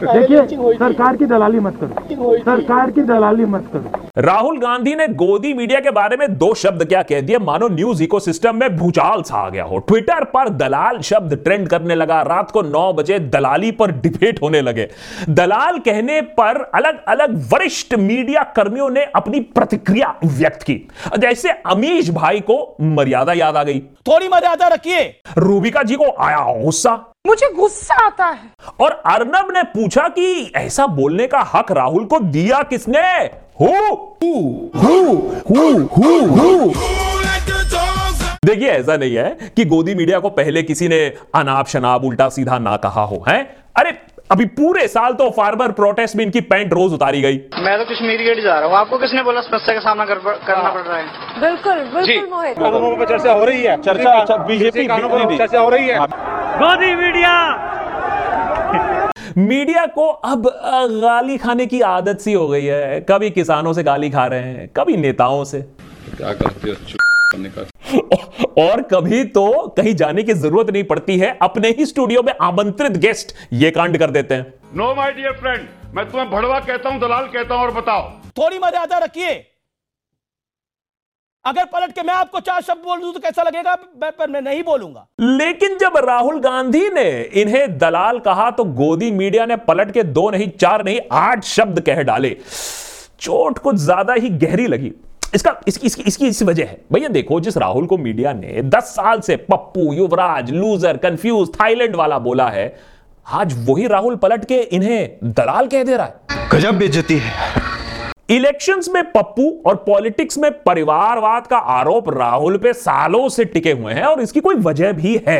देखिए सरकार की दलाली मत करो। सरकार की दलाली मत करो। राहुल गांधी ने गोदी मीडिया के बारे में दो शब्द क्या कह दिए? मानो न्यूज़ इकोसिस्टम में भूचाल सा आ गया हो। ट्विटर पर दलाल शब्द ट्रेंड करने लगा। रात को नौ बजे दलाली पर डिबेट होने लगे। दलाल कहने पर अलग अलग वरिष्ठ मीडिया कर्मियों ने अपनी प्रतिक्रिया व्यक्त की। जैसे अमीश भाई को मर्यादा याद आ गई। थोड़ी मर्यादा रखिए। रूबिका जी को आया गुस्सा। मुझे गुस्सा आता है। और अर्नब ने पूछा कि ऐसा बोलने का हक राहुल को दिया किसने? हु देखिए ऐसा नहीं है कि गोदी मीडिया को पहले किसी ने अनाप शनाप उल्टा सीधा ना कहा हो है? अरे अभी पूरे साल तो फार्मर प्रोटेस्ट में इनकी पैंट रोज उतारी गई। मैं तो कश्मीरी गेट जा रहा हूँ। आपको किसने बोला समस्या का सामना कर, करना पड़ रहा है? बिल्कुल बिल्कुल मोहित। कानूनों पर चर्चा हो रही है। चर्चा बीजेपी चर्चा हो रही है। गोदी मीडिया मीडिया को अब गाली खाने की आदत सी हो गई है। कभी किसानों से गाली खा रहे हैं कभी नेताओं से। क्या करते हो और कभी तो कहीं जाने की ज़रूरत नहीं पड़ती है अपने ही स्टूडियो में आमंत्रित गेस्ट ये कांड कर देते हैं। नो माय डियर फ्रेंड मैं तुम्हें भड़वा कहता हूँ दलाल कहता हूँ और बताओ। थोड़ी मर्यादा रखिए। अगर पलट के मैं आपको चार शब्द बोल दूँ तो कैसा लगेगा? मैं- पर मैं नहीं बोलूँगा। लेकिन जब राहुल गांधी ने इन्हें दलाल कहा तो गोदी मीडिया ने पलट के दो नहीं चार नहीं आठ शब्द कह डाले। चोट कुछ ज़्यादा ही गहरी लगी। इसका इसकी इसकी इसकी इस वजह है। भैया देखो जिस राहुल को मीडिया ने 10 साल से पप्पू युवराज लूजर कंफ्यूज थाईलैंड वाला बोला है आज वही राहुल पलट के इन्हें दलाल कह दे रहा है। गजब बेइज्जती है। इलेक्शंस में पप्पू और पॉलिटिक्स में परिवारवाद का आरोप राहुल पे सालों से टिके हुए हैं और इसकी कोई वजह भी है।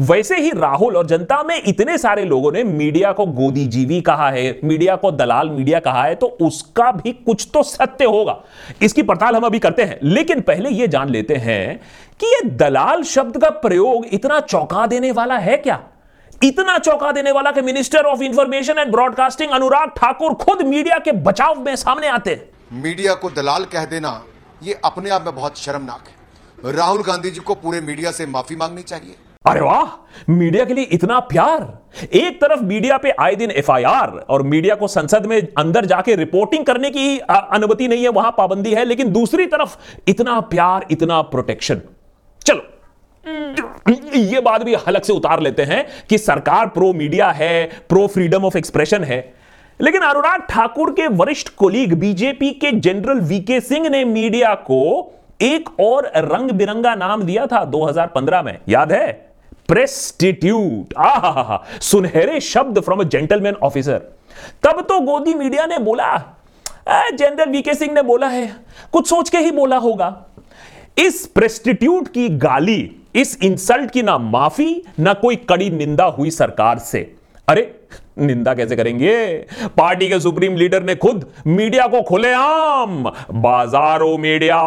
वैसे ही राहुल और जनता में इतने सारे लोगों ने मीडिया को गोदी जीवी कहा है, मीडिया को दलाल मीडिया कहा है तो उसका भी कुछ तो सत्य होगा। इसकी पड़ताल हम अभी करते हैं, लेकिन पहले यह जान लेते हैं कि यह दलाल शब्द का प्रयोग इतना चौंका देने वाला है क्या? इतना चौंका देने वाला कि minister of information and broadcasting Anurag Thakur खुद मीडिया के बचाव में सामने आते हैं। मीडिया को दलाल कह देना ये अपने आप में बहुत शर्मनाक है। राहुल गांधी जी को पूरे मीडिया से माफ़ी मांगनी चाहिए। अरे वाह मीडिया के लिए इतना प्यार। एक तरफ़ मीडिया पे आए दिन एफआईआर और मीडिया को संसद में अंदर जाके रिपोर्टिंग करने की अनुमति नहीं है वहाँ पाबंदी है लेकिन दूसरी तरफ़ इतना प्यार इतना प्रोटेक्शन ये बात भी हलक से उतार लेते हैं कि सरकार प्रो मीडिया है प्रो फ्रीडम ऑफ़ एक्सप्रेशन है। लेकिन अनुराग ठाकुर के वरिष्ठ कोलीग बीजेपी के जनरल वीके सिंह ने मीडिया को एक और रंग बिरंगा नाम दिया था 2015 में। याद है? प्रेस्टिट्यूट आहा सुनहरे शब्द फ्रॉम अ जेंटलमैन ऑफिसर तब तो गोदी मीडिया ने बोला जनरल वीके सिंह ने बोला है, कुछ सोच के ही बोला होगा। इस प्रेस्टिट्यूट की गाली इस इंसल्ट की ना माफ़ी ना कोई कड़ी निंदा हुई सरकार से। अरे निंदा कैसे करेंगे? पार्टी के सुप्रीम लीडर ने खुद मीडिया को खुलेआम बाजारो मीडिया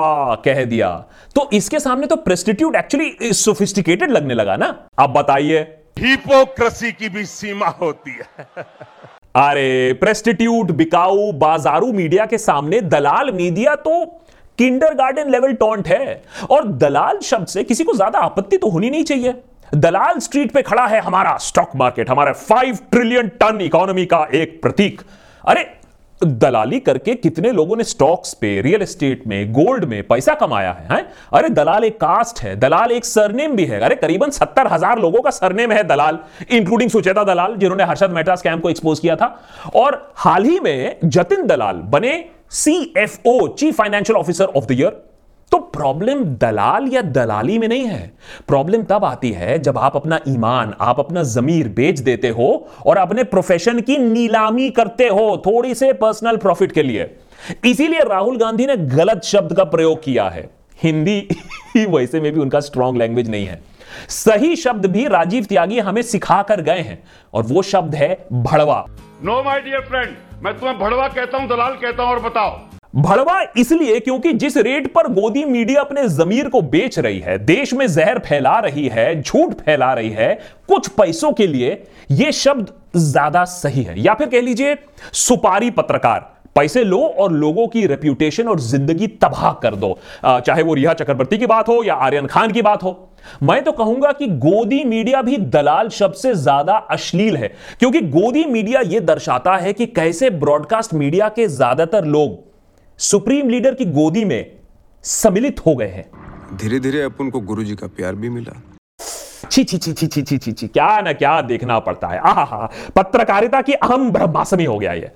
कह दिया। तो इसके सामने तो प्रेस्टिट्यूट एक्चुअली सोफिस्टिकेटेड लगने लगा ना। अब बताइए। हिपोक्रेसी की भी सीमा होती है। अरे प्रेस्टिट्यूट बिकाऊ बाजारू मीडिया के सामने दलाल मीडिया तो किंडरगार्टन लेवल टॉन्ट है। और दलाल शब्द से किसी को ज़्यादा आपत्ति तो होनी नहीं चाहिए। दलाल स्ट्रीट पे खड़ा है हमारा स्टॉक मार्केट हमारे फाइव ट्रिलियन टन इकोनॉमी का एक प्रतीक। अरे दलाली करके कितने लोगों ने स्टॉक्स पे रियल एस्टेट में गोल्ड में पैसा कमाया है, हैं? अरे दलाल एक कास्ट है दलाल एक सरनेम भी है। अरे करीबन सत्तर हज़ार लोगों का सरनेम है दलाल इंक्लूडिंग सुचेता दलाल जिन्होंने हर्षद मेहता स्कैम को एक्सपोज किया था। और हाल ही में जतिन दलाल बने CFO chief financial officer of the year तो प्रॉब्लम दलाल या दलाली में नहीं है। प्रॉब्लम तब आती है जब आप अपना ईमान, आप अपना जमीर बेच देते हो और अपने प्रोफेशन की नीलामी करते हो थोड़ी से पर्सनल प्रॉफिट के लिए। इसीलिए राहुल गांधी ने गलत शब्द का प्रयोग किया है। हिंदी वैसे में भी उनका स्ट्रॉन्ग लैंग्वेज नहीं है। सही शब्द भी राजीव त्यागी हमें सिखा कर गए हैं और वो शब्द है भड़वा। नो माय डियर फ्रेंड मैं तुम्हें भड़वा कहता हूँ, दलाल कहता हूँ, और बताओ। भड़वा इसलिए क्योंकि जिस रेट पर गोदी मीडिया अपने जमीर को बेच रही है, देश में जहर फैला रही है, झूठ फैला रही है, कुछ पैसों के लिए यह शब्द ज़्यादा सही है। या फिर कह लीजिए, सुपारी पत्रकार, पैसे लो और लोगों की रेप्यूटेशन और ज़िंदगी तबाह कर दो। चाहे वो रिया चक्रवर्ती की बात हो या आर्यन खान की बात हो। मैं तो कहूँगा कि गोदी मीडिया भी दलाल शब्द से ज़्यादा अश्लील है, क्योंकि गोदी मीडिया यह दर्शाता है कि कैसे ब्रॉडकास्ट मीडिया के ज़्यादातर लोग सुप्रीम लीडर की गोदी में सम्मिलित हो गए हैं। धीरे धीरे अपन को गुरुजी का प्यार भी मिला। छी छी छी छी छी छी छी छी क्या ना क्या देखना पड़ता है। आहा पत्रकारिता की अहम ब्रह्मासमी हो गया ये।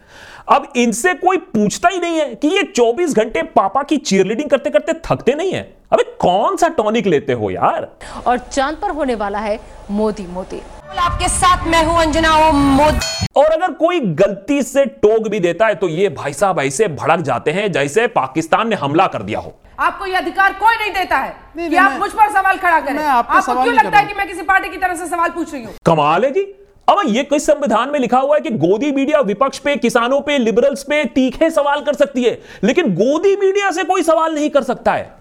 अब इनसे कोई पूछता ही नहीं है कि ये 24 घंटे पापा की चीयरलीडिंग करते करते थकते नहीं है? अबे कौन सा टॉनिक लेते हो यार? और चाँद पर होने वाला है मोदी मोदी आपके साथ मैं हूँ अंजना ओम मोदी। और अगर कोई गलती से टोक भी देता है तो ये भाई साहब ऐसे भड़क जाते हैं जैसे पाकिस्तान ने हमला कर दिया हो। आपको ये अधिकार कोई नहीं देता है नहीं, कि नहीं, आप मुझ पर सवाल खड़ा करें। मैं आपको सवाल क्यों नहीं लगता है कि मैं किसी पार्टी की तरफ़ से सवाल पूछ रही हूँ? कमाल है जी। अब ये किस संविधान में लिखा हुआ है कि गोदी मीडिया विपक्ष पे किसानों पे लिबरल्स पे तीखे सवाल कर सकती है लेकिन गोदी मीडिया से कोई सवाल नहीं कर सकता है।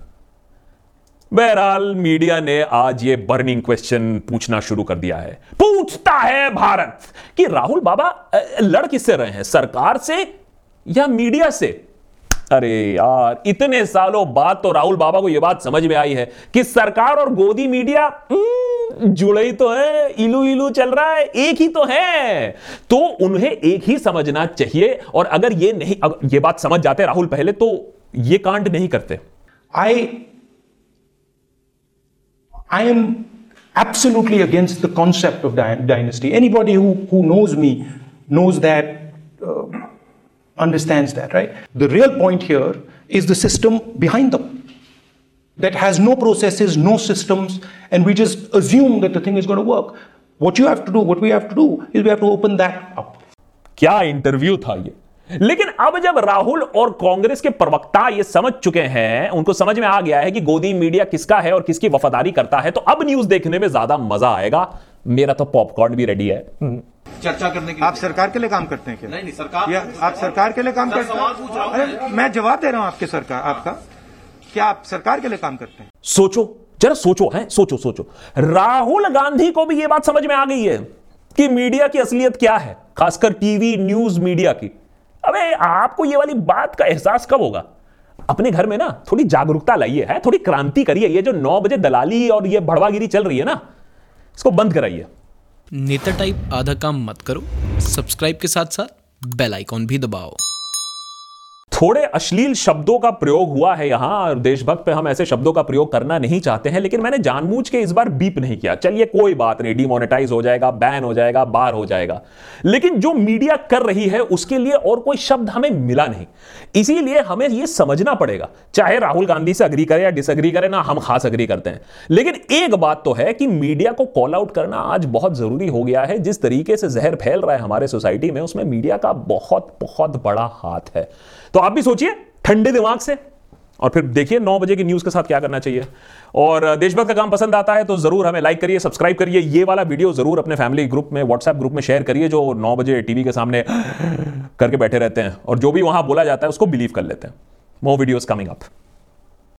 बहरहाल मीडिया ने आज ये बर्निंग क्वेश्चन पूछना शुरू कर दिया है। पूछता है भारत कि राहुल बाबा लड़ किससे रहे हैं? सरकार से या मीडिया से? अरे यार इतने सालों बाद तो राहुल बाबा को यह बात समझ में आई है कि सरकार और गोदी मीडिया हम्म, जुड़े ही तो है इलू इलू चल रहा है एक ही तो है। तो उन्हें एक ही समझना चाहिए और अगर ये नहीं अगर ये बात समझ जाते राहुल पहले तो ये कांड नहीं करते। I, I am absolutely against the concept of dy- dynasty. Anybody who, who knows me knows that, uh, understands that, right? The real point here is the system behind them that has no processes, no systems, and we just assume that the thing is going to work. What you have to do, what we have to do, is we have to open that up. क्या interview था ये लेकिन अब जब राहुल और कांग्रेस के प्रवक्ता ये समझ चुके हैं उनको समझ में आ गया है कि गोदी मीडिया किसका है और किसकी वफादारी करता है तो अब न्यूज़ देखने में ज़्यादा मज़ा आएगा। मेरा तो पॉपकॉर्न भी रेडी है। चर्चा करने के आप सरकार के लिए काम करते हैं क्या? नहीं नहीं सरकार या आप सरकार के लिए काम करते हूँ। हैं। अरे, मैं जवाब दे रहा हूँ आपके सरकार आपका। क्या आप सरकार के लिए काम करते हैं? सोचो जरा सोचो है? सोचो सोचो। राहुल गांधी को भी यह बात समझ में आ गई है कि मीडिया की असलियत क्या है खासकर टीवी न्यूज़ मीडिया की। अबे, आपको ये वाली बात का एहसास कब होगा? अपने घर में ना थोड़ी जागरूकता लाइए है थोड़ी क्रांति करिए ये जो नौ बजे दलाली और ये भड़वागिरी चल रही है ना? इसको बंद कराइए। नेता टाइप आधा काम मत करो। सब्सक्राइब के साथ साथ बेल आइकॉन भी दबाओ। थोड़े अश्लील शब्दों का प्रयोग हुआ है यहाँ, और देशभक्त पे हम ऐसे शब्दों का प्रयोग करना नहीं चाहते हैं, लेकिन मैंने जानबूझ के इस बार बीप नहीं किया। चलिए, कोई बात नहीं डिमोनेटाइज हो जाएगा बैन हो जाएगा, बार हो जाएगा। लेकिन जो मीडिया कर रही है, उसके लिए और कोई शब्द हमें मिला नहीं। इसीलिए हमें यह समझना पड़ेगा, चाहे राहुल गांधी से अग्री करे या डिसअग्री करें, ना हम खास अग्री करते हैं। लेकिन एक बात तो है कि मीडिया को कॉल आउट करना आज बहुत ज़रूरी हो गया है। जिस तरीके से जहर फैल रहा है हमारे सोसाइटी में, उसमें मीडिया का बहुत बहुत बड़ा हाथ है। तो आप भी सोचिए, ठंडे दिमाग से। और फिर देखिए नौ बजे की न्यूज़ के साथ क्या करना चाहिए। और देशभक्त का काम पसंद आता है तो ज़रूर हमें लाइक करिए सब्सक्राइब करिए। ये वाला वीडियो ज़रूर अपने फैमिली ग्रुप में व्हाट्सएप ग्रुप में शेयर करिए, जो नौ बजे टीवी के सामने करके बैठे रहते हैं। और जो भी वहाँ बोला जाता है, उसको बिलीव कर लेते हैं। More videos coming up